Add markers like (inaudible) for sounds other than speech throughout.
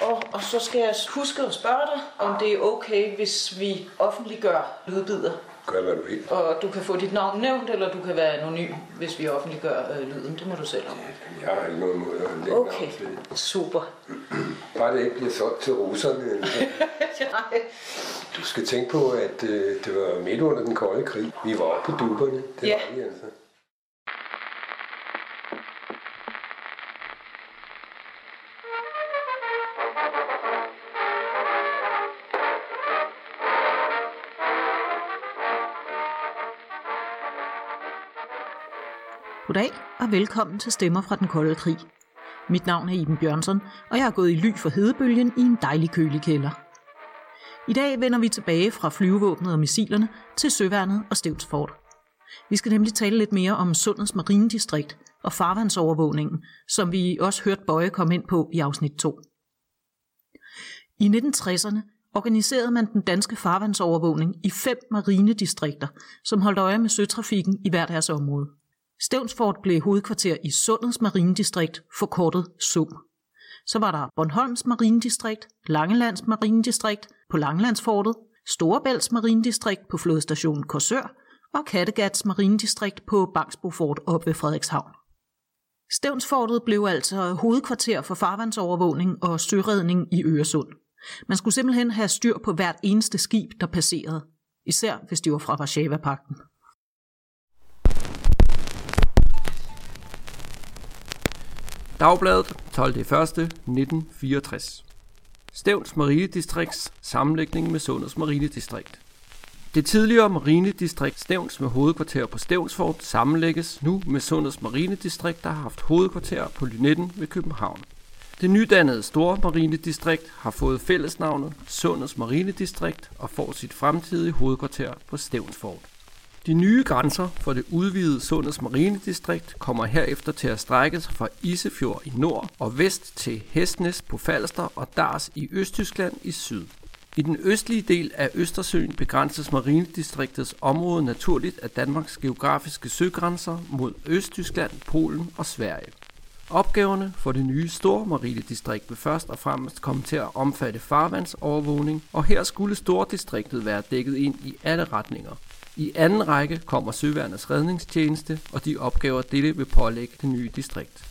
Og, og så skal jeg huske at spørge dig, om det er okay, hvis vi offentliggør lydbider. Gør, hvad du vil. Og du kan få dit navn nævnt, eller du kan være anonym, hvis vi offentliggør øh, lyden. Det må du selv om. Jeg har ikke noget mod at lægge Okay, navn super. (clears throat) Bare det ikke bliver solgt til russerne. eller. (laughs) Nej. Du skal tænke på, at øh, det var midt under den kolde krig. Vi var oppe på duberne. Det Ja. var vi altså. Goddag og velkommen til Stemmer fra den kolde krig. Mit navn er Iben Bjørnsson, og jeg har gået i ly for hedebølgen i en dejlig kølig kælder. I dag vender vi tilbage fra flyvevåbnet og missilerne til Søværnet og Stevnsfort. Vi skal nemlig tale lidt mere om Sundets Marinedistrikt og farvandsovervågningen, som vi også hørte Bøje komme ind på i afsnit 2. I 1960'erne organiserede man den danske farvandsovervågning i fem marinedistrikter, som holdt øje med søtrafikken i hver deres område. Stevnsfort blev hovedkvarter i Sundets Marinedistrikt, forkortet SUM. Så var der Bornholms Marinedistrikt, Langelands Marinedistrikt på Langelandsfortet, Storebælts Marinedistrikt på flodstationen Korsør og Kattegats Marinedistrikt på Bangsbo Fort op ved Frederikshavn. Stevnsfortet blev altså hovedkvarter for farvandsovervågning og søredning i Øresund. Man skulle simpelthen have styr på hvert eneste skib, der passerede, især hvis de var fra Warszawa-pakten. Dagbladet 12.1.1964 Stævns Marinedistrikts sammenlægning med Sundets Marinedistrikt. Det tidligere Marinedistrikt Stævns med hovedkvarter på Stævnsfort sammenlægges nu med Sundets Marinedistrikt, der har haft hovedkvarter på Lynetten ved København. Det nydannede Store Marinedistrikt har fået fællesnavnet Sundets Marinedistrikt og får sit fremtidige hovedkvarter på Stævnsfort. De nye grænser for det udvidede Sundets Marinedistrikt kommer herefter til at strække sig fra Isefjord i nord og vest til Hestnes på Falster og Dars i Østtyskland i syd. I den østlige del af Østersøen begrænses Marinedistriktets område naturligt af Danmarks geografiske søgrænser mod Østtyskland, Polen og Sverige. Opgaverne for det nye store marinedistrikt vil først og fremmest komme til at omfatte farvandsovervågning, og her skulle stordistriktet være dækket ind i alle retninger. I anden række kommer Søværnets redningstjeneste og de opgaver, dette vil pålægge det nye distrikt.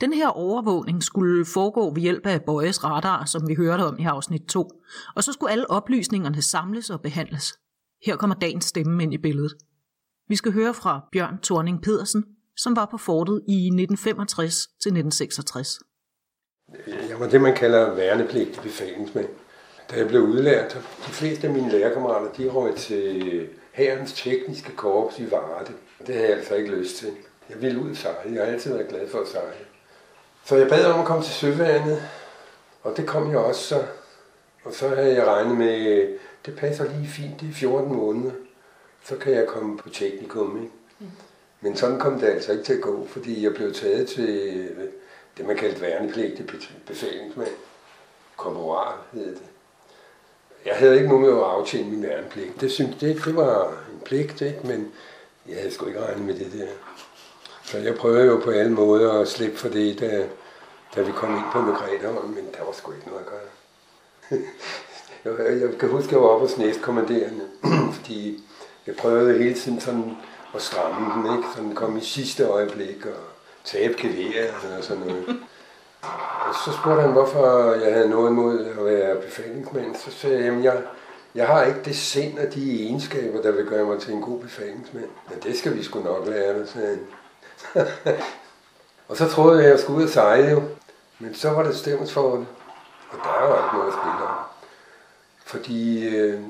Den her overvågning skulle foregå ved hjælp af Bøjes radar, som vi hørte om i afsnit 2, og så skulle alle oplysningerne samles og behandles. Her kommer dagens stemme ind i billedet. Vi skal høre fra Bjørn Thorning Pedersen, som var på fortet i 1965 til 1966. Jeg var det, man kalder værnepligtig befalingsmand. Da jeg blev udlært, de fleste af mine lærerkammerater, de røg til Hærens Tekniske Korps i Varde. Det havde jeg altså ikke lyst til. Jeg ville ud og sejle. Jeg har altid været glad for at sejle. Så jeg bad om at komme til Søværnet, og det kom jeg også så. Og så havde jeg regnet med, det passer lige fint, det er 14 måneder. Så kan jeg komme på teknikum, ikke? Men sådan kom det altså ikke til at gå, fordi jeg blev taget til det, man kaldte værnepligtig befalingsmand. Korporal hed det. Jeg havde ikke nogen med at aftjene min værnepligt. Det, synes, det, det var en pligt, ikke? men jeg havde sgu ikke regnet med det der. Så jeg prøvede jo på alle måder at slippe for det, da, da vi kom ind på Margrethe, men der var sgu ikke noget at gøre. (laughs) jeg, jeg kan huske, at jeg var oppe hos næstkommanderende, (clears throat) fordi jeg prøvede hele tiden sådan at stramme den, ikke? så den kom i sidste øjeblik, og tabe geværet og sådan noget. Så spurgte han, hvorfor jeg havde noget imod at være befalingsmand. Så sagde jeg, at jeg, jeg har ikke det sind og de egenskaber, der vil gøre mig til en god befalingsmand. Men det skal vi sgu nok lære dig, sagde han. (laughs) og så troede jeg, at jeg skulle ud og sejle jo. Men så var det stemmesforhold, Og der var ikke noget at spille om. Fordi øh,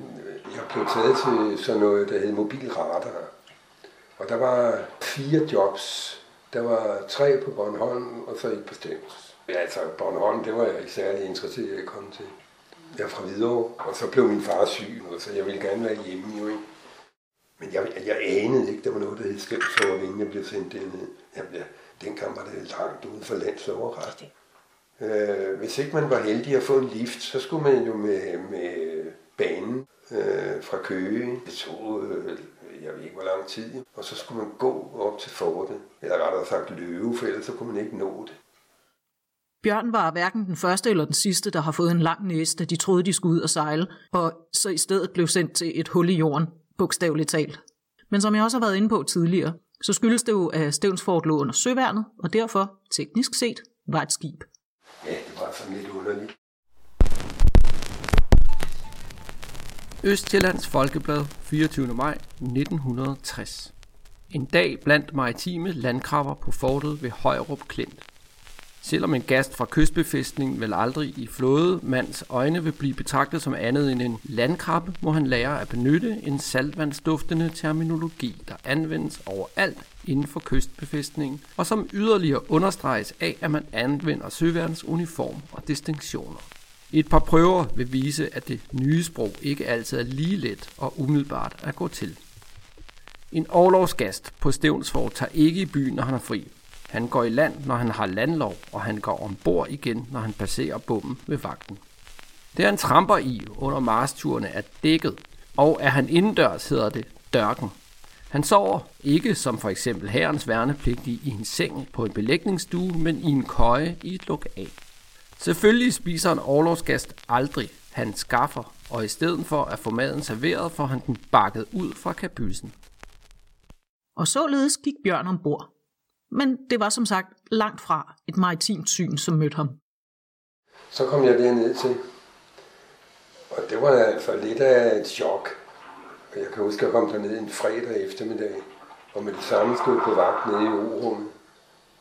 jeg blev taget til sådan noget, der hed mobilradar. Og der var fire jobs. Der var tre på Bornholm, og så et på Stevns. Ja, altså Bornholm, det var jeg ikke særlig interesseret i at komme til. Jeg er fra Hvidovre, og så blev min far syg, og så jeg ville gerne være hjemme jo ikke. Men jeg, jeg anede ikke, der var noget, der hed skældsår, inden jeg blev sendt derned. Jamen, ja, dengang var det langt ude for lands overret. Øh, hvis ikke man var heldig at få en lift, så skulle man jo med, med banen øh, fra Køge. Det tog, øh, jeg ved ikke hvor lang tid, og så skulle man gå op til fortet, eller rettere sagt løbe, for ellers så kunne man ikke nå det. Bjørn var hverken den første eller den sidste, der har fået en lang næse, da de troede, de skulle ud og sejle, og så i stedet blev sendt til et hul i jorden, bogstaveligt talt. Men som jeg også har været inde på tidligere, så skyldes det jo, at Stevnsfort lå under søværnet, og derfor, teknisk set, var et skib. Ja, det var sådan lidt underligt. Østjyllands Folkeblad, 24. maj 1960. En dag blandt maritime landkrabber på fortet ved Højrup Klint. Selvom en gast fra kystbefæstningen vel aldrig i flådemands øjne vil blive betragtet som andet end en landkrabbe, må han lære at benytte en saltvandsduftende terminologi, der anvendes overalt inden for kystbefæstningen, og som yderligere understreges af, at man anvender søværens uniform og distinktioner. Et par prøver vil vise, at det nye sprog ikke altid er lige let og umiddelbart at gå til. En overlovsgast på Stevnsfort tager ikke i byen, når han er fri. Han går i land, når han har landlov, og han går ombord igen, når han passerer bommen ved vagten. Det han tramper i under marsturene er dækket, og er han indendørs hedder det dørken. Han sover ikke som for eksempel herrens værnepligtige i en seng på en belægningsstue, men i en køje i et lokal. Selvfølgelig spiser en overlovsgast aldrig. Han skaffer, og i stedet for at få maden serveret, får han den bakket ud fra kabysen. Og således gik Bjørn ombord. Men det var som sagt langt fra et maritimt syn, som mødte ham. Så kom jeg derned til, og det var altså lidt af et chok. Og jeg kan huske, at jeg kom derned en fredag eftermiddag, og med det samme skulle på vagt nede i urummet.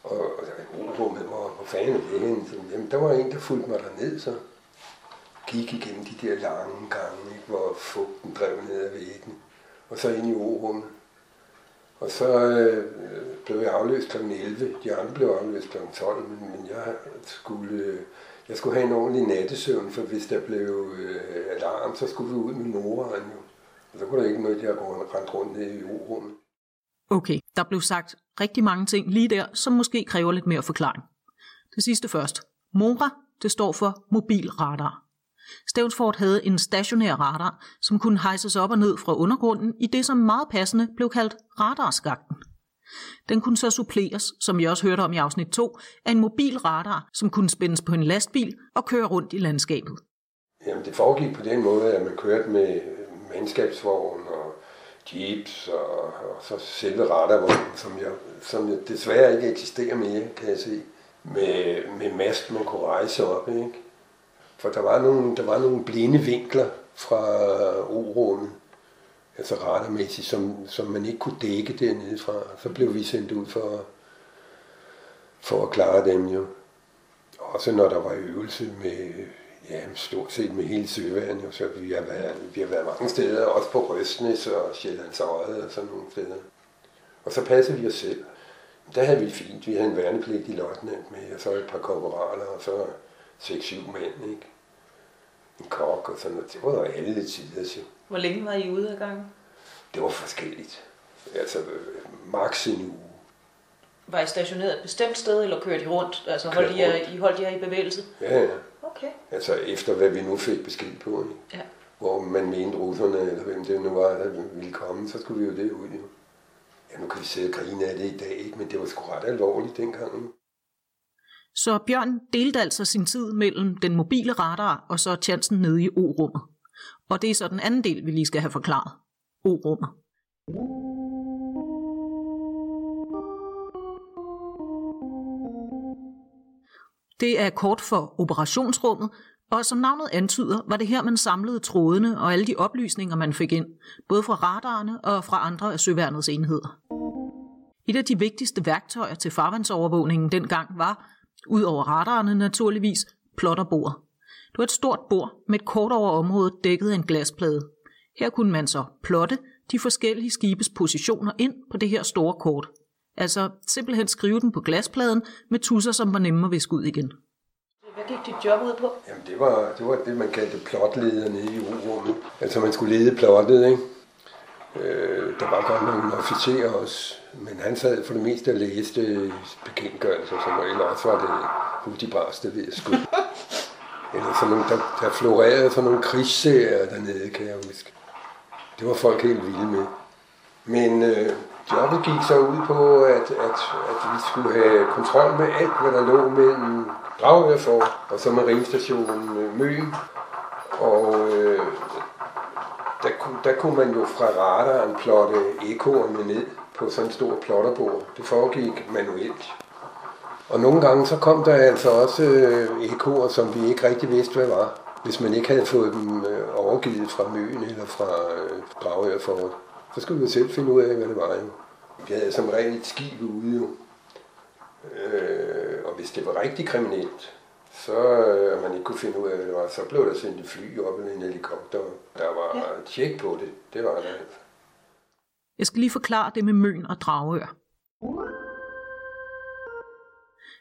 Og, og O-rummet, hvor, hvor fanden er det henne? Så, Jamen, der var en, der fulgte mig derned, så gik igennem de der lange gange, ikke, hvor fugten drev ned ad væggen. Og så ind i urummet. Og så øh, blev jeg afløst kl. 11. De andre blev afløst kl. 12, men, men jeg skulle, øh, jeg skulle have en ordentlig nattesøvn, for hvis der blev øh, alarm, så skulle vi ud med moren jo. Og så kunne der ikke noget, jeg kunne rende rundt ned i O-rummet. Okay, der blev sagt rigtig mange ting lige der, som måske kræver lidt mere forklaring. Det sidste først. MORA, det står for mobilradar radar. Havde en stationær radar, som kunne hejses op og ned fra undergrunden i det, som meget passende blev kaldt radarskakten. Den kunne så suppleres, som jeg også hørte om i afsnit 2, af en mobil radar, som kunne spændes på en lastbil og køre rundt i landskabet. Jamen, det foregik på den måde, at man kørte med mandskabsvogn og jeeps og, og så selve radarvognen, som, jeg, som jeg desværre ikke eksisterer mere, kan jeg se, med, med mast, man kunne rejse op, ikke? For der var nogle, der var nogle blinde vinkler fra øh, orummet, altså radarmæssigt, som, som man ikke kunne dække dernede fra. Så blev vi sendt ud for, for at klare dem jo. Også når der var øvelse med, ja, stort set med hele søværen, så vi har, været, vi har været mange steder, også på Røstnes og Sjællands Øje og sådan nogle steder. Og så passede vi os selv. Der havde vi fint. Vi havde en værnepligtig løjtnant med, og så et par korporaler, og så 6-7 mænd, ikke? En kok og sådan noget. Det var jo alle tider, så. Hvor længe var I ude af gangen? Det var forskelligt. Altså, maks en uge. Var I stationeret et bestemt sted, eller kørte I rundt? Altså holdt I, rundt. I holdt jer i bevægelse? Ja, ja. Okay. Altså efter hvad vi nu fik besked på, ikke? Ja. Hvor man mente russerne, eller hvem det nu var, der ville komme, så skulle vi jo derud, jo. Ja, nu kan vi sidde og grine af det i dag, ikke? men det var sgu ret alvorligt dengang. Ikke? Så Bjørn delte altså sin tid mellem den mobile radar og så chancen nede i O-rummet. Og det er så den anden del, vi lige skal have forklaret. O-rummet. Det er kort for operationsrummet, og som navnet antyder, var det her, man samlede trådene og alle de oplysninger, man fik ind, både fra radarerne og fra andre af søværnets enheder. Et af de vigtigste værktøjer til farvandsovervågningen dengang var, ud over radarerne naturligvis, plotterbord. Det var et stort bord med et kort over området dækket af en glasplade. Her kunne man så plotte de forskellige skibes positioner ind på det her store kort. Altså simpelthen skrive den på glaspladen med tusser, som var nemme at viske ud igen. Hvad gik dit job ud på? Jamen det var, det var det, man kaldte plotleder nede i rummet. Altså man skulle lede plottet, ikke? Øh, der var godt nogle officerer også, men han sad for det meste og læste bekendtgørelser, som eller også var det hudibræste ved at skud. (laughs) Eller sådan nogle, der, der florerede sådan nogle krigsserier dernede, kan jeg huske. Det var folk helt vilde med. Men øh, jobbet gik så ud på, at, at, at vi skulle have kontrol med alt, hvad der lå mellem Dragørfort og så marinestationen øh, Møn. Og øh, der, kunne, der kunne man jo fra radaren plotte ekoerne ned på sådan en stor plotterbord. Det foregik manuelt. Og nogle gange så kom der altså også øh, ekoer, som vi ikke rigtig vidste, hvad var. Hvis man ikke havde fået dem øh, overgivet fra Møen eller fra øh, Dragørfort. Så skulle vi selv finde ud af, hvad det var. Jo. Vi havde som regel et skib ude jo. Øh, og hvis det var rigtig kriminelt, så øh, man ikke kunne finde ud af, hvad det var, så blev der sendt et fly op eller en helikopter. Der var ja. tjek på det. Det var der altså. Jeg skal lige forklare det med Møn og Dragør.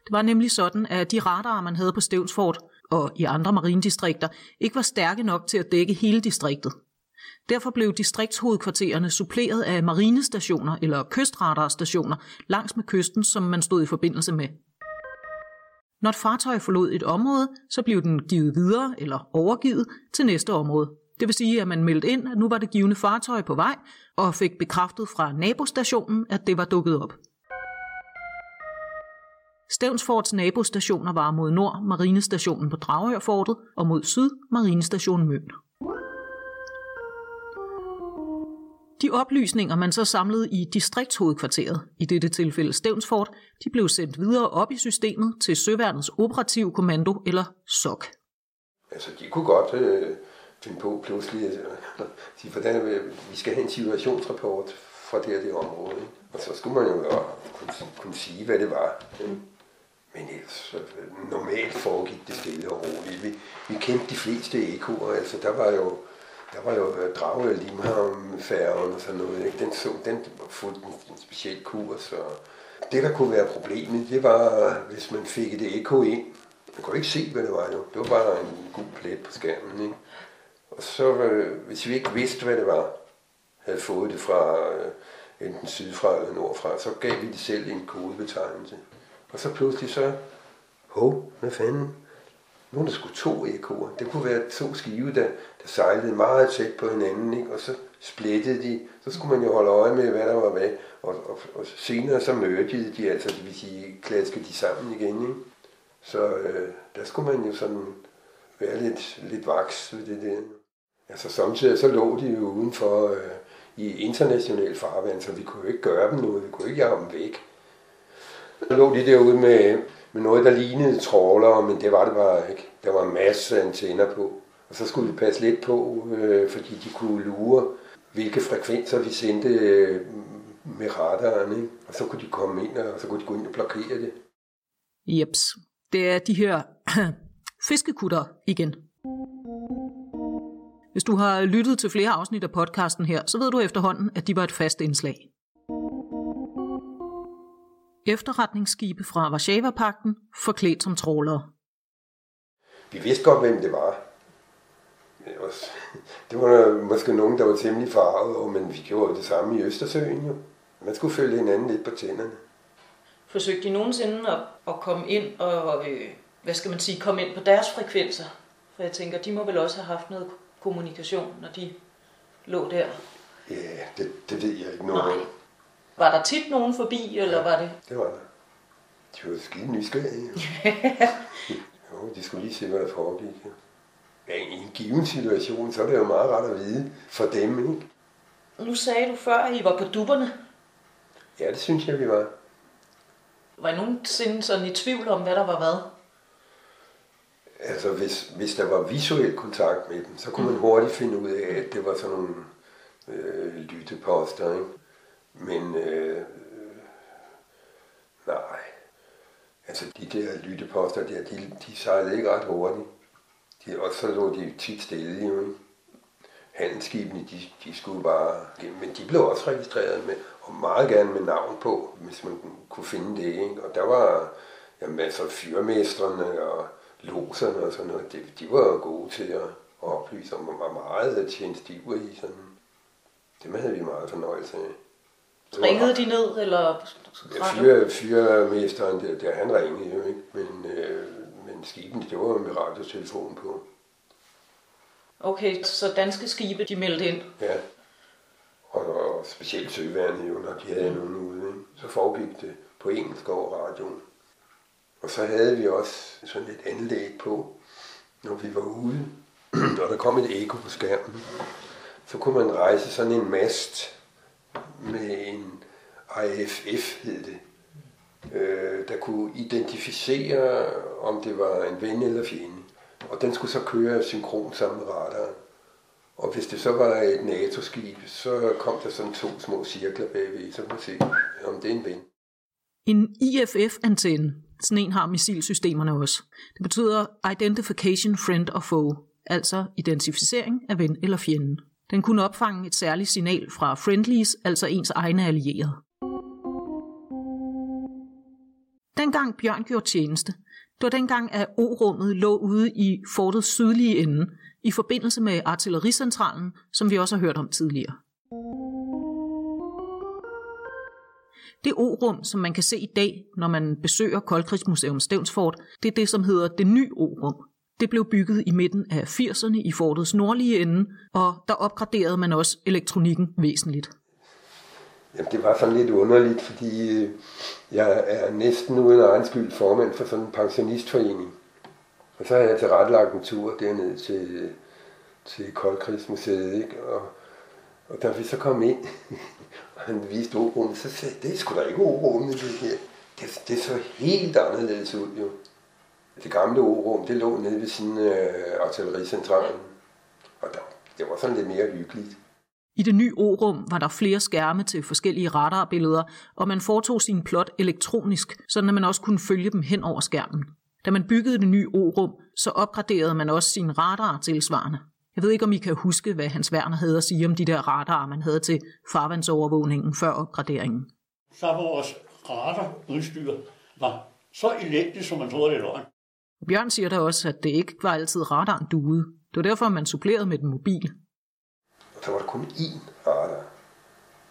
Det var nemlig sådan, at de radarer, man havde på Stevnsfort og i andre marinedistrikter, ikke var stærke nok til at dække hele distriktet. Derfor blev distriktshovedkvartererne suppleret af marinestationer eller kystradarstationer langs med kysten, som man stod i forbindelse med. Når et fartøj forlod et område, så blev den givet videre eller overgivet til næste område. Det vil sige, at man meldte ind, at nu var det givende fartøj på vej, og fik bekræftet fra nabostationen, at det var dukket op. Stævnsforts nabostationer var mod nord Marinestationen på Dragørfortet og mod syd Marinestationen Møn. De oplysninger, man så samlede i distriktshovedkvarteret, i dette tilfælde Stævnsfort, de blev sendt videre op i systemet til Søværnets operative kommando eller SOK. Altså, de kunne godt øh, finde på pludselig at (laughs) sige, hvordan vi, vi skal have en situationsrapport fra det her det område. Og så skulle man jo kunne, kunne sige, hvad det var. Men ellers, øh, normalt foregik det stille og roligt. Vi, vi kendte de fleste ekoer, altså der var jo der var jo øh, Drage Limhavn, færgen og sådan noget. Ikke? Den, så, den fulgte en, en speciel kurs. Og det, der kunne være problemet, det var, hvis man fik et ekko ind. Man kunne ikke se, hvad det var jo. Det var bare en gul plet på skærmen. Ikke? Og så, øh, hvis vi ikke vidste, hvad det var, havde fået det fra øh, enten sydfra eller nordfra, så gav vi det selv en kodebetegnelse. Og så pludselig så, hov, hvad fanden, nu er der sgu to ekoer. Det kunne være to skive, der, der sejlede meget tæt på hinanden, ikke? og så splittede de. Så skulle man jo holde øje med, hvad der var hvad. Og, og, og senere så mødte de, altså det vil sige, klaskede de sammen igen. Ikke? Så øh, der skulle man jo sådan være lidt, lidt vaks ved det der. Altså samtidig så lå de jo udenfor øh, i international farvand, så vi kunne jo ikke gøre dem noget, vi kunne ikke jage dem væk. Så lå de derude med, med noget, der lignede trawlere, men det var det bare ikke. Der var masser masse antenner på. Og så skulle vi passe lidt på, øh, fordi de kunne lure, hvilke frekvenser vi sendte øh, med radaren. Ikke? Og så kunne de komme ind, og så kunne de gå ind og blokere det. Jeps. Det er de her (clears throat) fiskekutter igen. Hvis du har lyttet til flere afsnit af podcasten her, så ved du efterhånden, at de var et fast indslag. Efterretningsskibe fra Varsava-pakten forklædt som trålere. Vi vidste godt, hvem det var. Det var måske nogen, der var temmelig farvet, men vi gjorde det samme i Østersøen. Jo. Man skulle følge hinanden lidt på tænderne. Forsøgte de nogensinde at, at komme ind og, øh, hvad skal man sige, komme ind på deres frekvenser? For jeg tænker, de må vel også have haft noget kommunikation, når de lå der. Ja, det, det ved jeg ikke noget Nej. Var der tit nogen forbi, eller ja, var det? det var der. De var skide nysgerrige. (laughs) jo, de skulle lige se, hvad der foregik. Ja. Ja, i en given situation, så er det jo meget rart at vide for dem, ikke? Nu sagde du før, at I var på dupperne. Ja, det synes jeg, vi var. Var I nogensinde sådan i tvivl om, hvad der var hvad? Altså, hvis, hvis der var visuel kontakt med dem, så kunne man hurtigt finde ud af, at det var sådan nogle øh, lytteposter, ikke? Men øh, øh, nej, altså de der lytteposter der, de, de sejlede ikke ret hurtigt. De, og så lå de tit stille, jo, ikke? Handelsskibene, de, de skulle bare... Men de blev også registreret med, og meget gerne med navn på, hvis man kunne finde det, ikke? Og der var jamen, altså fyrmestrene og loserne og sådan noget, de, de var gode til at, at oplyse, om var meget tjenestive i sådan. Dem havde vi meget fornøjelse af. Ringede de ned, eller? Fyre, fyrmesteren, der, der, han ringede jo, ikke? Men, øh, men skibene, det var jo med radiotelefon på. Okay, så danske skibe, de meldte ind? Ja. Og, og specielt søværende jo, når de havde nogen ude, ikke? så foregik det på engelsk over radioen. Og så havde vi også sådan et anlæg på, når vi var ude, (clears throat) og der kom et eko på skærmen, så kunne man rejse sådan en mast med en IFF, hed det, øh, der kunne identificere, om det var en ven eller fjende. Og den skulle så køre synkron sammen med radaren. Og hvis det så var et NATO-skib, så kom der sådan to små cirkler bagved, så kunne man se, om det er en ven. En IFF-antenne, sådan en har missilsystemerne også. Det betyder Identification Friend or Foe, altså identificering af ven eller fjende. Den kunne opfange et særligt signal fra friendlies, altså ens egne allierede. Dengang Bjørn gjorde tjeneste, det var dengang, at O-rummet lå ude i fortets sydlige ende, i forbindelse med artillericentralen, som vi også har hørt om tidligere. Det O-rum, som man kan se i dag, når man besøger Koldkrigsmuseum Stevnsfort, det er det, som hedder det nye O-rum. Det blev bygget i midten af 80'erne i fortets nordlige ende, og der opgraderede man også elektronikken væsentligt. Jamen, det var sådan lidt underligt, fordi øh, jeg er næsten uden egen skyld formand for sådan en pensionistforening. Og så havde jeg tilrettelagt en tur derned til, til Koldkrigsmuseet, ikke? Og, og da vi så kom ind, (laughs) og han viste orummet, så sagde jeg, det er sgu da ikke orummet, det her. Det, det så helt anderledes ud, jo. Det gamle orum, det lå nede ved siden af artillericentralen. Og der, det var sådan lidt mere hyggeligt. I det nye O-rum var der flere skærme til forskellige radarbilleder, og man foretog sin plot elektronisk, så man også kunne følge dem hen over skærmen. Da man byggede det nye O-rum, så opgraderede man også sin radar tilsvarende. Jeg ved ikke, om I kan huske, hvad Hans Werner havde at sige om de der radarer, man havde til farvandsovervågningen før opgraderingen. Så vores radarudstyr var så elektrisk, som man troede, det var. Bjørn siger da også, at det ikke var altid radaren duede. Det var derfor, man supplerede med den mobil. Og der var der kun én radar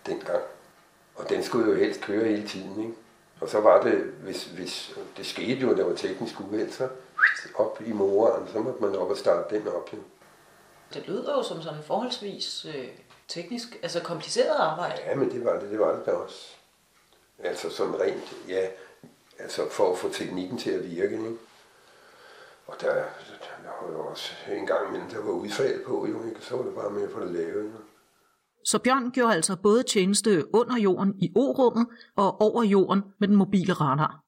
dengang. Og den skulle jo helst køre hele tiden, ikke? Og så var det, hvis, hvis det skete jo, der var teknisk uheld, så op i moren, så måtte man op og starte den op. Jo. Det lyder jo som sådan forholdsvis øh, teknisk, altså kompliceret arbejde. Ja, men det var det, det var det da også. Altså sådan rent, ja, altså for at få teknikken til at virke, ikke? Og der, der var jo også en gang imellem, der var udfald på, jo, ikke? så var det bare med at få det lavet. Jo. Så Bjørn gjorde altså både tjeneste under jorden i O-rummet og over jorden med den mobile radar.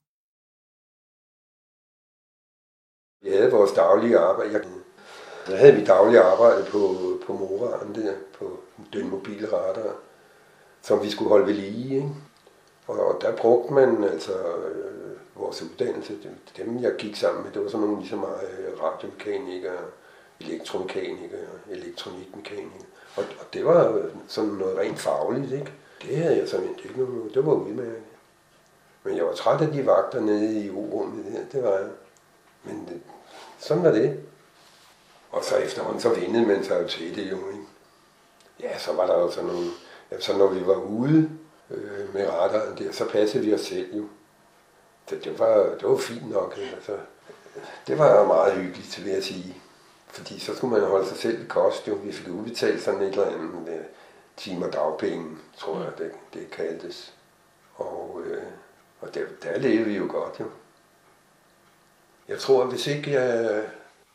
Vi havde vores daglige arbejde. Jeg, der havde vi daglige arbejde på, på Moran der, på den mobile radar, som vi skulle holde ved lige. Ikke? Og, og der brugte man altså øh, vores uddannelse, dem jeg gik sammen med, det var sådan nogle ligesom øh, radiomekanikere, elektromekanikere, elektronikmekanikere. Og, og det var sådan noget rent fagligt, ikke? Det havde jeg sådan ikke noget, det var udmærket. Men jeg var træt af de vagter nede i urummet der, det var jeg. Men det, sådan var det. Og så efterhånden, så vendede man sig jo til det jo, ikke? Ja, så var der jo sådan nogle, ja, så når vi var ude øh, med radaren der, så passede vi os selv jo. Det, det, var, det var fint nok, altså. Det var meget hyggeligt, vil jeg sige. Fordi så skulle man holde sig selv i kost, jo. Vi fik udbetalt sådan et eller andet med timer dagpenge, tror jeg, det, det kaldtes. Og, øh, og der, der levede vi jo godt, jo. Jeg tror, at hvis ikke jeg,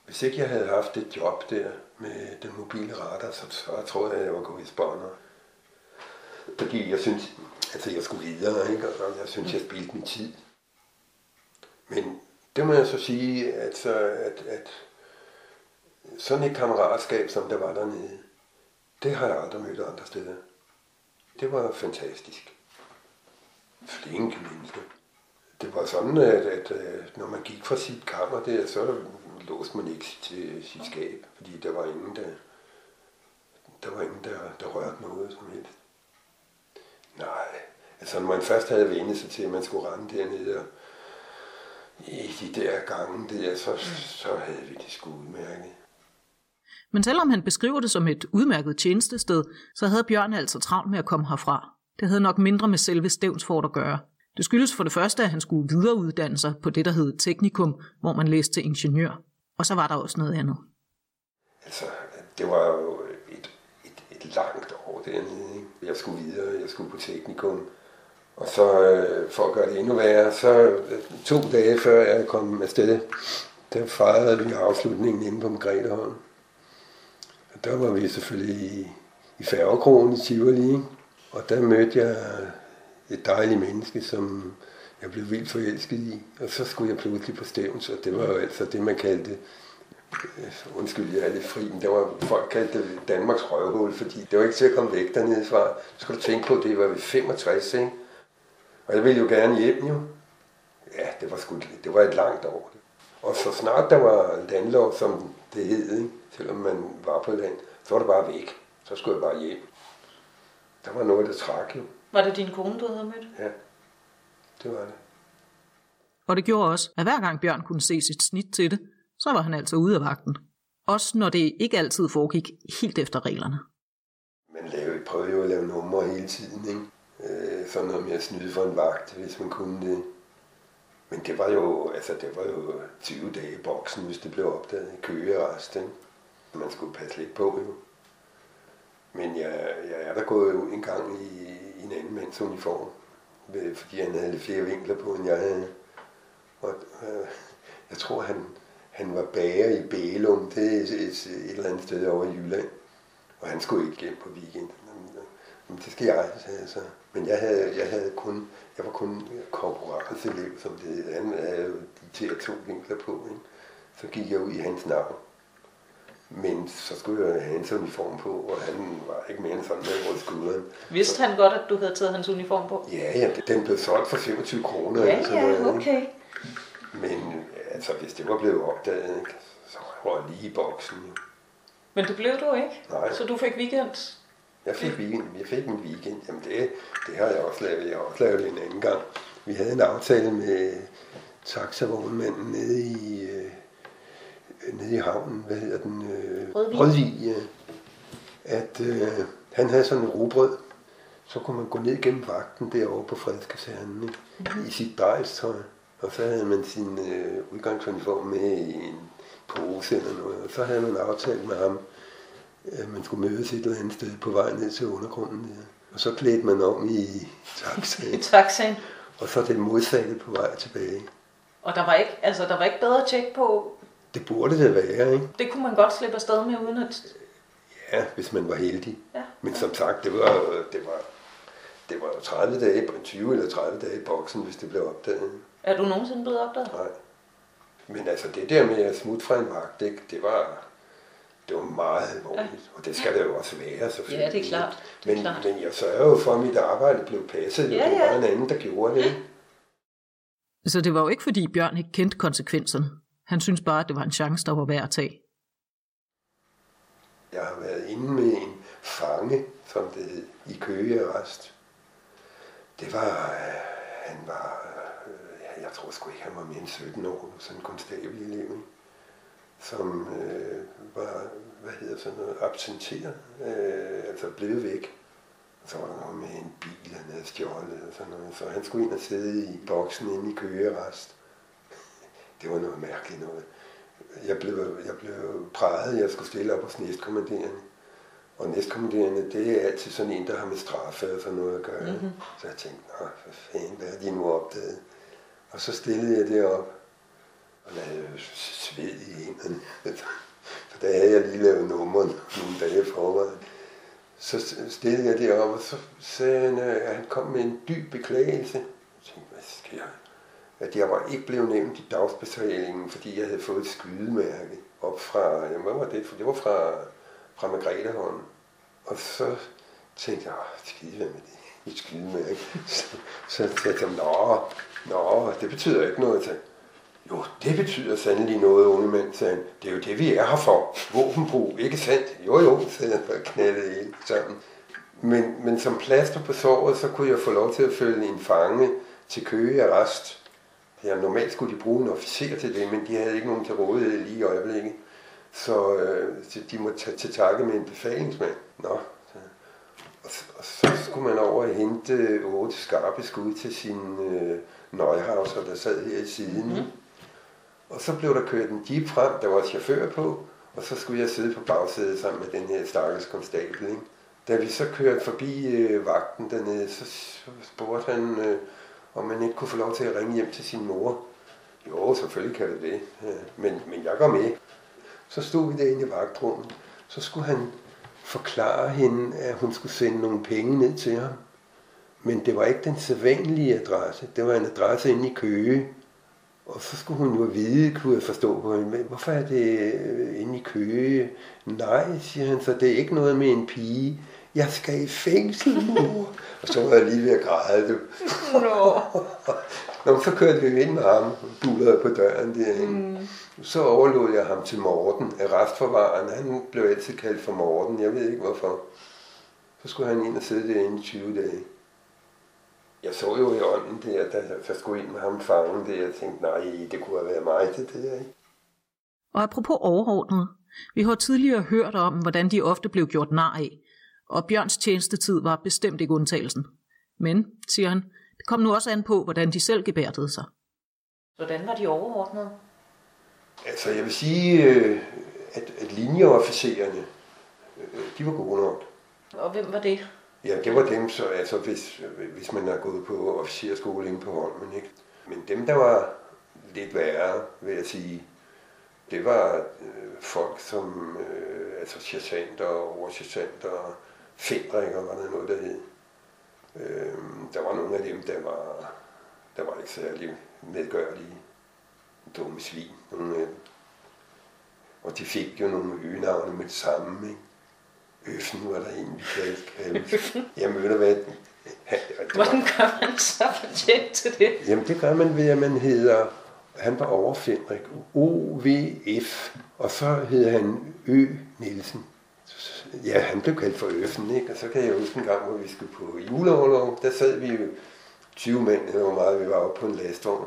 hvis ikke jeg havde haft et job der med den mobile radar, så, så tror jeg, at jeg var gået i spånder. Fordi jeg synes, altså jeg skulle videre, ikke? og jeg synes, jeg spildte min tid. Men det må jeg så sige, at, at, at sådan et kammeratskab, som der var dernede, det har jeg aldrig mødt andre steder. Det var fantastisk. Flinke mennesker. Det var sådan, at, at, at når man gik fra sit kammer der, så låste man ikke til øh, sit skab, fordi der var ingen, der, der, var ingen, der, der rørte noget som helst. Nej, altså når man først havde vendt sig til, at man skulle rende dernede og i de der gange der, så, så havde vi det sgu udmærket. Men selvom han beskriver det som et udmærket tjenestested, så havde Bjørn altså travlt med at komme herfra. Det havde nok mindre med selve Stævnsfort at gøre. Det skyldes for det første, at han skulle videreuddanne sig på det, der hed teknikum, hvor man læste til ingeniør. Og så var der også noget andet. Altså, det var jo et, langt over dernede. Ikke? Jeg skulle videre, jeg skulle på teknikum. Og så øh, for at gøre det endnu værre, så øh, to dage før jeg kom afsted, der fejrede vi afslutningen inde på Margretheholm. Og der var vi selvfølgelig i, i færgekrogen i Tivoli, ikke? og der mødte jeg et dejligt menneske, som jeg blev vildt forelsket i. Og så skulle jeg pludselig på stævns, og det var jo altså det, man kaldte undskyld, jeg er lidt fri, men det var, folk kaldte det Danmarks røvhul, fordi det var ikke til at komme væk dernede fra. Så skal du tænke på, det var ved 65, ikke? Og jeg ville jo gerne hjem, jo. Ja, det var, sgu, det var et langt år. Og så snart der var landlov, som det hed, ikke? selvom man var på land, så var det bare væk. Så skulle jeg bare hjem. Der var noget, der trak jo. Var det din kone, du havde mødt? Ja, det var det. Og det gjorde også, at hver gang Bjørn kunne se sit snit til det, så var han altså ude af vagten. Også når det ikke altid foregik helt efter reglerne. Man lavede, prøvede jo at lave numre hele tiden, ikke? Øh, sådan noget med at snyde for en vagt, hvis man kunne det. Men det var jo, altså det var jo 20 dage i boksen, hvis det blev opdaget i ikke? Man skulle passe lidt på, jo. Men jeg, jeg er der gået ud en gang i, i en anden mands uniform, øh, fordi han havde lidt flere vinkler på, end jeg havde. Og øh, jeg tror, han, han var bager i Bælum, det er et, et, et eller andet sted over i Jylland. Og han skulle ikke hjem på weekend. Men det skal jeg, sagde jeg så. Men jeg, havde, jeg, havde kun, jeg var kun korporalselev, som det hed. Han havde jo de der to vinkler på. Ikke? Så gik jeg ud i hans navn. Men så skulle jeg have hans uniform på, og han var ikke mere end sådan med rundt skulderen. Vidste han godt, at du havde taget hans uniform på? Ja, ja, den blev solgt for 25 kroner. Ja, eller sådan noget, ja, ikke? okay. Men altså, hvis det var blevet opdaget, ikke, så var jeg lige i boksen. jo. Men det blev du ikke? Nej. Så du fik weekend? Jeg fik, weekend, jeg fik en weekend. Jamen det, det har jeg også lavet. Jeg har også lavet en anden gang. Vi havde en aftale med taxavognmanden nede i, øh, nede i havnen. Hvad hedder den? Øh, Rødvig. Rødvig ja. At øh, han havde sådan en rugbrød. Så kunne man gå ned gennem vagten derovre på fredskasernen ikke? Mhm. i sit drejstøj. Og så havde man sin øh, udgangsuniform med i en pose eller noget. Og så havde man aftalt med ham, at man skulle mødes et eller andet sted på vej ned til undergrunden. Der. Og så klædte man om i I taxaen, taxaen? og så det modsatte på vej tilbage. Og der var ikke, altså, der var ikke bedre tjek på. Det burde det være, ikke? Det kunne man godt slippe afsted med, uden at... Ja, hvis man var heldig. Ja. Men som sagt, det var, det var, det var jo 30 dage, 20 eller 30 dage i boksen, hvis det blev opdaget. Er du nogensinde blevet opdaget? Nej. Men altså det der med at smutte fra en vagt, det, det var, det var meget alvorligt. Ja. Og det skal det jo også være, selvfølgelig. Ja, det er klart. Det er men, klart. men jeg sørger jo for, at mit arbejde blev passet. Ja, Ja, det var ja. en anden, der gjorde det. Så det var jo ikke fordi Bjørn ikke kendte konsekvenserne. Han synes bare, at det var en chance, der var værd at tage. Jeg har været inde med en fange, som det hed, i Køgearrest. Det var, øh, han var, øh, jeg tror sgu ikke, han var mere end 17 år, sådan en konstabelelev, ikke? som øh, var, hvad hedder sådan noget, absenteret, øh, altså blevet væk. Så var der noget med en bil, han havde stjålet og sådan noget. Så han skulle ind og sidde i boksen inde i Køgearrest. Det var noget mærkeligt noget. Jeg blev, jeg blev præget, jeg skulle stille op hos næstkommanderende. Og næstkommanderende, det er altid sådan en, der har med straffe og sådan noget at gøre. Mm-hmm. Så jeg tænkte, nå, for fanden, hvad er de nu opdaget? Og så stillede jeg det op, og lavede sved i hænderne. For der havde jeg lige lavet nummer nogle dage forvejen. Så stillede jeg det op, og så sagde han, øh, at han kom med en dyb beklagelse. Jeg tænkte, hvad sker der? At jeg var ikke blevet nævnt i dagsbetalingen, fordi jeg havde fået et skydemærke op fra, jamen, hvad var det? For det var fra, fra Margretehånden. Og så tænkte jeg, skide med det? Et skydemærke. (laughs) Så, så tænkte jeg, nå, nå, det betyder ikke noget. sagde jo, det betyder sandelig noget, unge mand, sagde han. Det er jo det, vi er her for. Våbenbrug, ikke sandt? Jo, jo, sagde han og knaldede hele sammen. Men, men som plaster på såret, så kunne jeg få lov til at følge en fange til Køge Arrest. Ja, normalt skulle de bruge en officer til det, men de havde ikke nogen til rådighed lige i øjeblikket. Så, øh, så de måtte tage til takke med en befalingsmand. Nå, så. Skulle man over og hente otte skarpe skud til sin øh, nøjhauser, der sad her i siden. Mm. Og så blev der kørt en jeep frem, der var chauffør på, og så skulle jeg sidde på bagsædet sammen med den her stakkels konstabel. Ikke? Da vi så kørte forbi øh, vagten dernede, så spurgte han, øh, om man ikke kunne få lov til at ringe hjem til sin mor. Jo, selvfølgelig kan det det, men, men jeg går med. Så stod vi derinde i vagtrummet, så skulle han forklare hende, at hun skulle sende nogle penge ned til ham. Men det var ikke den sædvanlige adresse. Det var en adresse inde i Køge. Og så skulle hun jo vide, kunne jeg forstå på hende, hvorfor er det øh, inde i Køge? Nej, siger han, så det er ikke noget med en pige. Jeg skal i fængsel, mor. og så var jeg lige ved at græde. Du. Nå. (laughs) Nå, så kørte vi ind med ham, bullerede på døren derinde. Mm. Så overlod jeg ham til Morten, restforvaren. Han blev altid kaldt for Morten, jeg ved ikke hvorfor. Så skulle han ind og sidde derinde i 20 dage. Jeg så jo i ånden der, da jeg skulle ind med ham fangen det, jeg tænkte, nej, det kunne have været mig, det der. Ikke? Og apropos overordnet, vi har tidligere hørt om, hvordan de ofte blev gjort nar af, og Bjørns tjenestetid var bestemt ikke undtagelsen. Men, siger han, det kom nu også an på, hvordan de selv gebærdede sig. Hvordan var de overordnede? Altså, jeg vil sige, øh, at, at linjeofficererne, øh, de var gode nok. Og hvem var det? Ja, det var dem, så, altså, hvis, hvis man har gået på officerskole inde på Holmen. Ikke? Men dem, der var lidt værre, vil jeg sige, det var øh, folk som øh, altså sergeanter og oversergeanter, fændringer var der noget, der hed. Øh, der var nogle af dem, der var, der var ikke særlig medgørlige dumme svin, nogle af dem. Og de fik jo nogle øgenavne med det samme, ikke? Øffen var der en, vi kaldte kalde. Jamen, ved du hvad? Hvordan gør man så fortjent til det? Jamen, det gør man ved, at man hedder, han var overfindrik, OVF, og så hedder han Ø. Nielsen. Ja, han blev kaldt for Øffen, ikke? Og så kan jeg huske en gang, hvor vi skulle på juleoverlov, der sad vi jo 20 mænd, eller hvor meget vi var oppe på en lastvogn.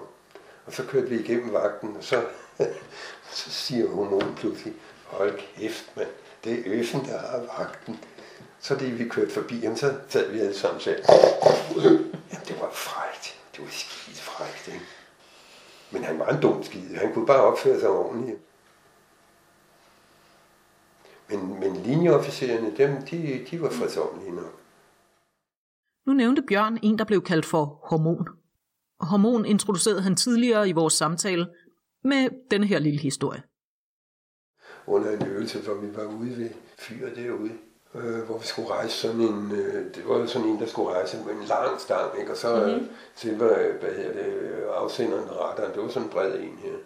Og så kørte vi igennem vagten, og så, (laughs) så siger hormonen pludselig, hold kæft, mand, det er Øffen, der har vagten. Så det vi kørte forbi ham, så sad vi alle sammen og sagde, ja, det var frægt, det var skidt frægt, ikke? Men han var en dum skid, han kunne bare opføre sig ordentligt. Men, men linjeofficererne, dem, de, de var fredsomlige nok. Nu nævnte Bjørn en, der blev kaldt for hormon. Hormon introducerede han tidligere i vores samtale med denne her lille historie. Under en øvelse, hvor vi var ude ved fyret derude, øh, hvor vi skulle rejse sådan en, øh, det var sådan en, der skulle rejse med en lang stang, ikke? og så mm-hmm. til, hvad, hvad hedder det, afsenderen radaren, det var sådan en bred en her.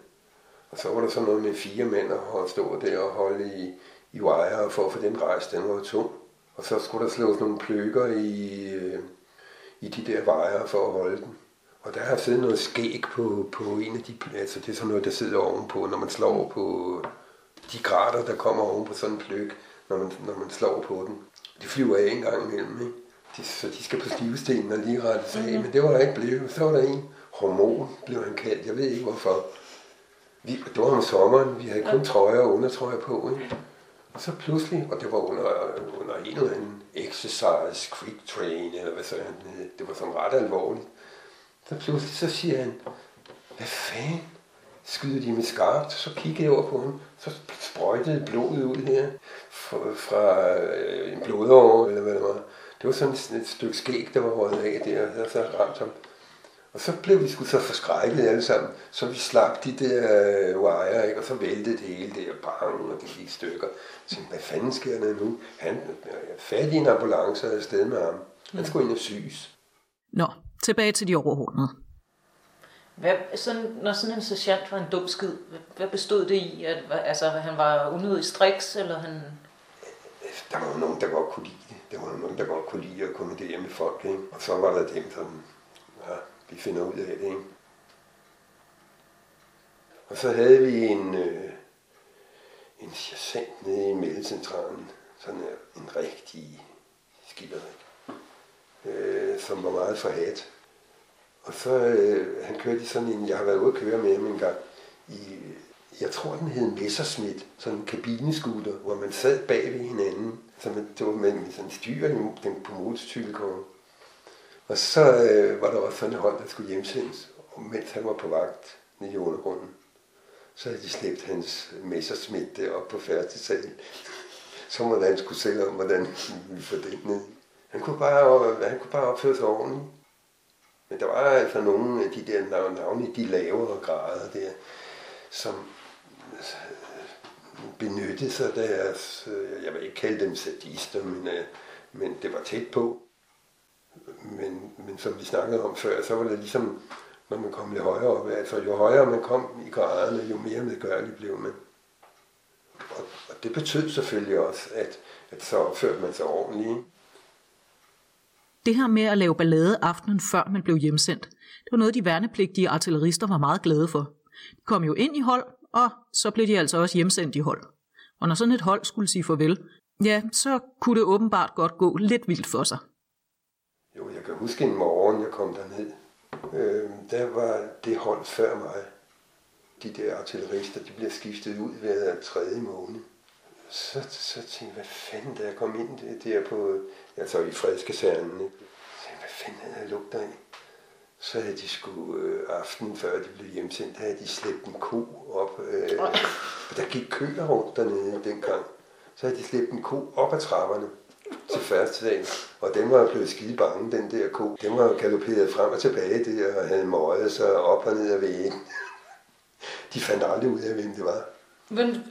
Og så var der sådan noget med fire mænd, og stå der og holde i, i wire for at få den rejst, den var tung. Og så skulle der slås nogle pløkker i, øh, i de der vejer for at holde den. Og der har siddet noget skæg på, på en af de, altså det er sådan noget, der sidder ovenpå, når man slår på de grader, der kommer oven på sådan en pløk, når man, når man slår på den. De flyver af en gang imellem, ikke? De, så de skal på stivestenen og lige rette sig mm-hmm. men det var der ikke blevet. Så var der en hormon, blev han kaldt, jeg ved ikke hvorfor. Vi, det var om sommeren, vi havde kun trøjer og undertrøjer på, ikke? Så pludselig, og det var under, under en eller anden exercise, quick train, eller hvad så han det var sådan ret alvorligt. Så pludselig så siger han, hvad fanden? Skyder de med skarpt? Så kiggede jeg over på ham, så sprøjtede blodet ud her fra, fra en blodår, eller hvad det var. Det var sådan et, et stykke skæg, der var røget af der, og så ramte ham. Og så blev vi sgu så forskrækket alle sammen, så vi slap de der øh, wire, ikke? og så væltede det hele der, bang, og det gik stykker. Så hvad fanden sker der nu? Han er fat i en ambulance og afsted med ham. Han skulle ind og syes. Nå, tilbage til de overordnede. Hvad, sådan, når sådan en sergeant var en dum skid, hvad bestod det i? At, altså, han var unødig striks, eller han... Der var nogen, der godt kunne lide det. Der var nogen, der godt kunne lide at kommandere med folk, ikke? Og så var der dem, som, vi finder ud af det, ikke? Og så havde vi en, øh, en sergeant nede i meldecentralen, sådan en rigtig skiller, øh, som var meget forhat. Og så, øh, han kørte i sådan en, jeg har været ude at køre med ham en gang, i, jeg tror den hed Messerschmidt, sådan en kabineskuter, hvor man sad bag ved hinanden, så man, det var med, sådan en styr den på motorcykelkongen. Og så øh, var der også sådan et hold, der skulle hjemsendes, og mens han var på vagt nede i undergrunden, så havde de slæbt hans messersmidt op på første sal. så måtte han skulle selv om, hvordan vi får den ned. Han kunne bare, han kunne bare opføre sig ordentligt. Men der var altså nogle af de der navne, de lavere grader der, som øh, benyttede sig deres, øh, jeg vil ikke kalde dem sadister, men, øh, men det var tæt på. Men, men som vi snakkede om før, så var det ligesom, når man kom lidt højere op, altså jo højere man kom i graderne, jo mere medgørlig blev man. Og, og det betød selvfølgelig også, at, at så opførte man sig ordentligt. Det her med at lave ballade aftenen før man blev hjemsendt, det var noget, de værnepligtige artillerister var meget glade for. De kom jo ind i hold, og så blev de altså også hjemsendt i hold. Og når sådan et hold skulle sige farvel, ja, så kunne det åbenbart godt gå lidt vildt for sig. Jo, jeg kan huske en morgen, jeg kom derned. Øh, der var det hold før mig. De der artillerister, de bliver skiftet ud hver tredje måned. Så, så tænkte jeg, hvad fanden, da jeg kom ind der på, altså i fredskasernen, ikke? Så tænkte, hvad fanden havde jeg lugter af? Så havde de sgu øh, aftenen før de blev hjemsendt, havde de slæbt en ko op. Øh, og der gik køer rundt dernede dengang. Så havde de slæbt en ko op ad trapperne til første dag. Og den var blevet skide bange, den der ko. Den var galopperet frem og tilbage der, og havde møjet sig op og ned ad væggen. (laughs) De fandt aldrig ud af, hvem det var. Men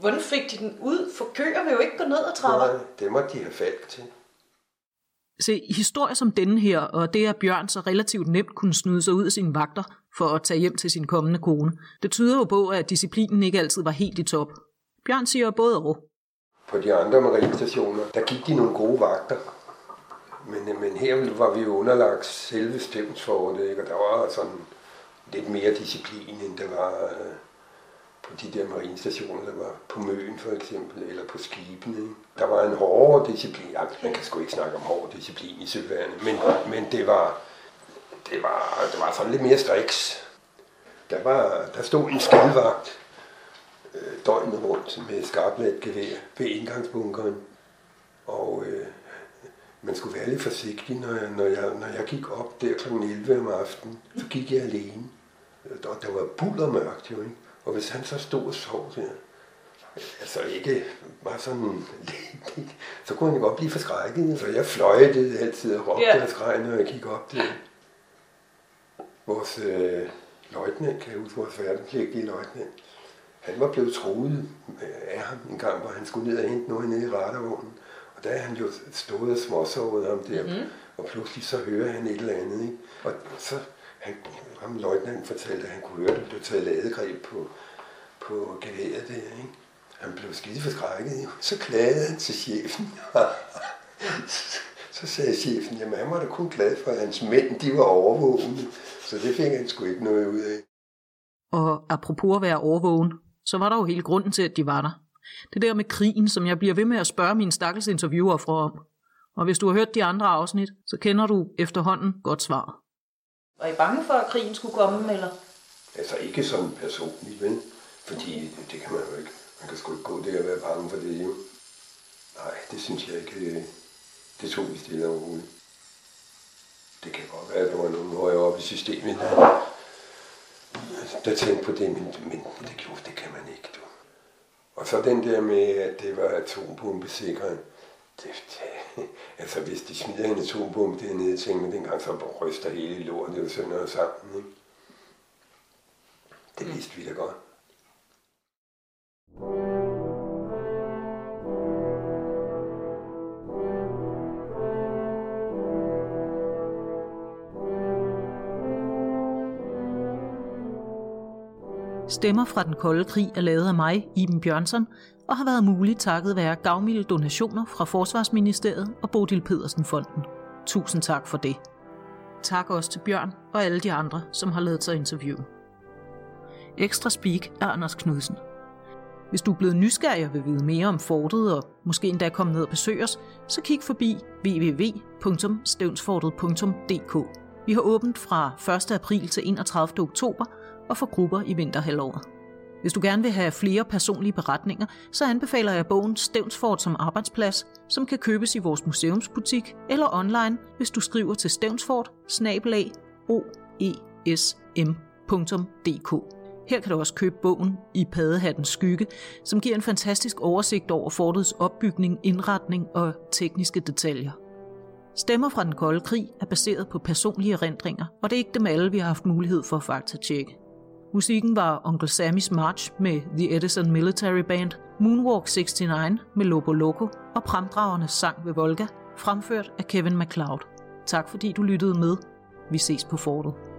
hvordan fik de den ud? For køer vil jo ikke gå ned ad trapper. Nej, det måtte de have falk til. Se, historier som denne her, og det at Bjørn så relativt nemt kunne snyde sig ud af sine vagter for at tage hjem til sin kommende kone, det tyder jo på, at disciplinen ikke altid var helt i top. Bjørn siger både og. På de andre marinestationer, der gik de nogle gode vagter. Men, men her var vi jo underlagt selve stævnsforholdet, ikke? og der var sådan lidt mere disciplin, end der var øh, på de der marinestationer, der var på Møen for eksempel, eller på skibene. Ikke? Der var en hårdere disciplin. Ja, man kan sgu ikke snakke om hård disciplin i søværnet, men, men det, var, det, var, det var sådan lidt mere striks. Der, var, der stod en skidevagt øh, døgnet rundt med skarplet gevær ved indgangsbunkeren. Og øh, man skulle være lidt forsigtig, når jeg, når jeg, når jeg gik op der kl. 11 om aftenen, så gik jeg alene. Og der var bulder mørkt jo, ikke? Og hvis han så stod og sov der, altså ikke var sådan så kunne han godt blive forskrækket. Så jeg fløjtede altid og råbte yeah. og skreg, når jeg gik op der. Vores øh, løjtnant, kan jeg huske, vores værnepligtige løjtnant, han var blevet troet af ham en gang, hvor han skulle ned og hente noget nede i radarvognen. Og der er han jo stået og småsovet ham der, mm-hmm. og pludselig så hører han et eller andet. Ikke? Og så han, ham løjtnanten fortalte, at han kunne høre, at der blev taget ladegreb på, på geværet der. Ikke? Han blev skide forskrækket. Så klagede han til chefen. (laughs) så sagde chefen, jamen han var da kun glad for, at hans mænd de var overvågne. Så det fik han sgu ikke noget ud af. Og apropos at være overvågen, så var der jo hele grunden til, at de var der. Det der med krigen, som jeg bliver ved med at spørge mine stakkels interviewer fra om. Og hvis du har hørt de andre afsnit, så kender du efterhånden godt svar. Var I bange for, at krigen skulle komme, eller? Altså ikke som personligt, vel? Fordi det, det kan man jo ikke. Man kan sgu ikke gå der og være bange for det, jo. Nej, det synes jeg ikke. Det tog vi stille og roligt. Det kan godt være, at der var nogen højere oppe i systemet, der, der tænkte på det, men, men det, gjorde, det kan man ikke, du. Og så den der med, at det var atombombesikret. Det, det, altså, hvis de smider en atombombe dernede, tænker man dengang, så ryster hele lortet jo sådan noget sammen. Ikke? Det vidste vi da godt. Stemmer fra den kolde krig er lavet af mig, Iben Bjørnsson, og har været muligt takket være gavmilde donationer fra Forsvarsministeriet og Bodil Pedersen Fonden. Tusind tak for det. Tak også til Bjørn og alle de andre, som har lavet sig interview. Ekstra Speak er Anders Knudsen. Hvis du er blevet nysgerrig og vil vide mere om fortet og måske endda komme ned og besøge os, så kig forbi www.stevnsfortet.dk. Vi har åbent fra 1. april til 31. oktober og for grupper i vinterhalvåret. Hvis du gerne vil have flere personlige beretninger, så anbefaler jeg bogen Stævnsfort som arbejdsplads, som kan købes i vores museumsbutik eller online, hvis du skriver til stævnsfort oesm.dk. Her kan du også købe bogen I Padehattens skygge, som giver en fantastisk oversigt over fortets opbygning, indretning og tekniske detaljer. Stemmer fra den kolde krig er baseret på personlige erindringer, og det er ikke dem alle, vi har haft mulighed for at faktatjekke. Musikken var Onkel Sammys March med The Edison Military Band, Moonwalk 69 med Lobo Loco og Pramdragernes sang ved Volga, fremført af Kevin MacLeod. Tak fordi du lyttede med. Vi ses på fortet.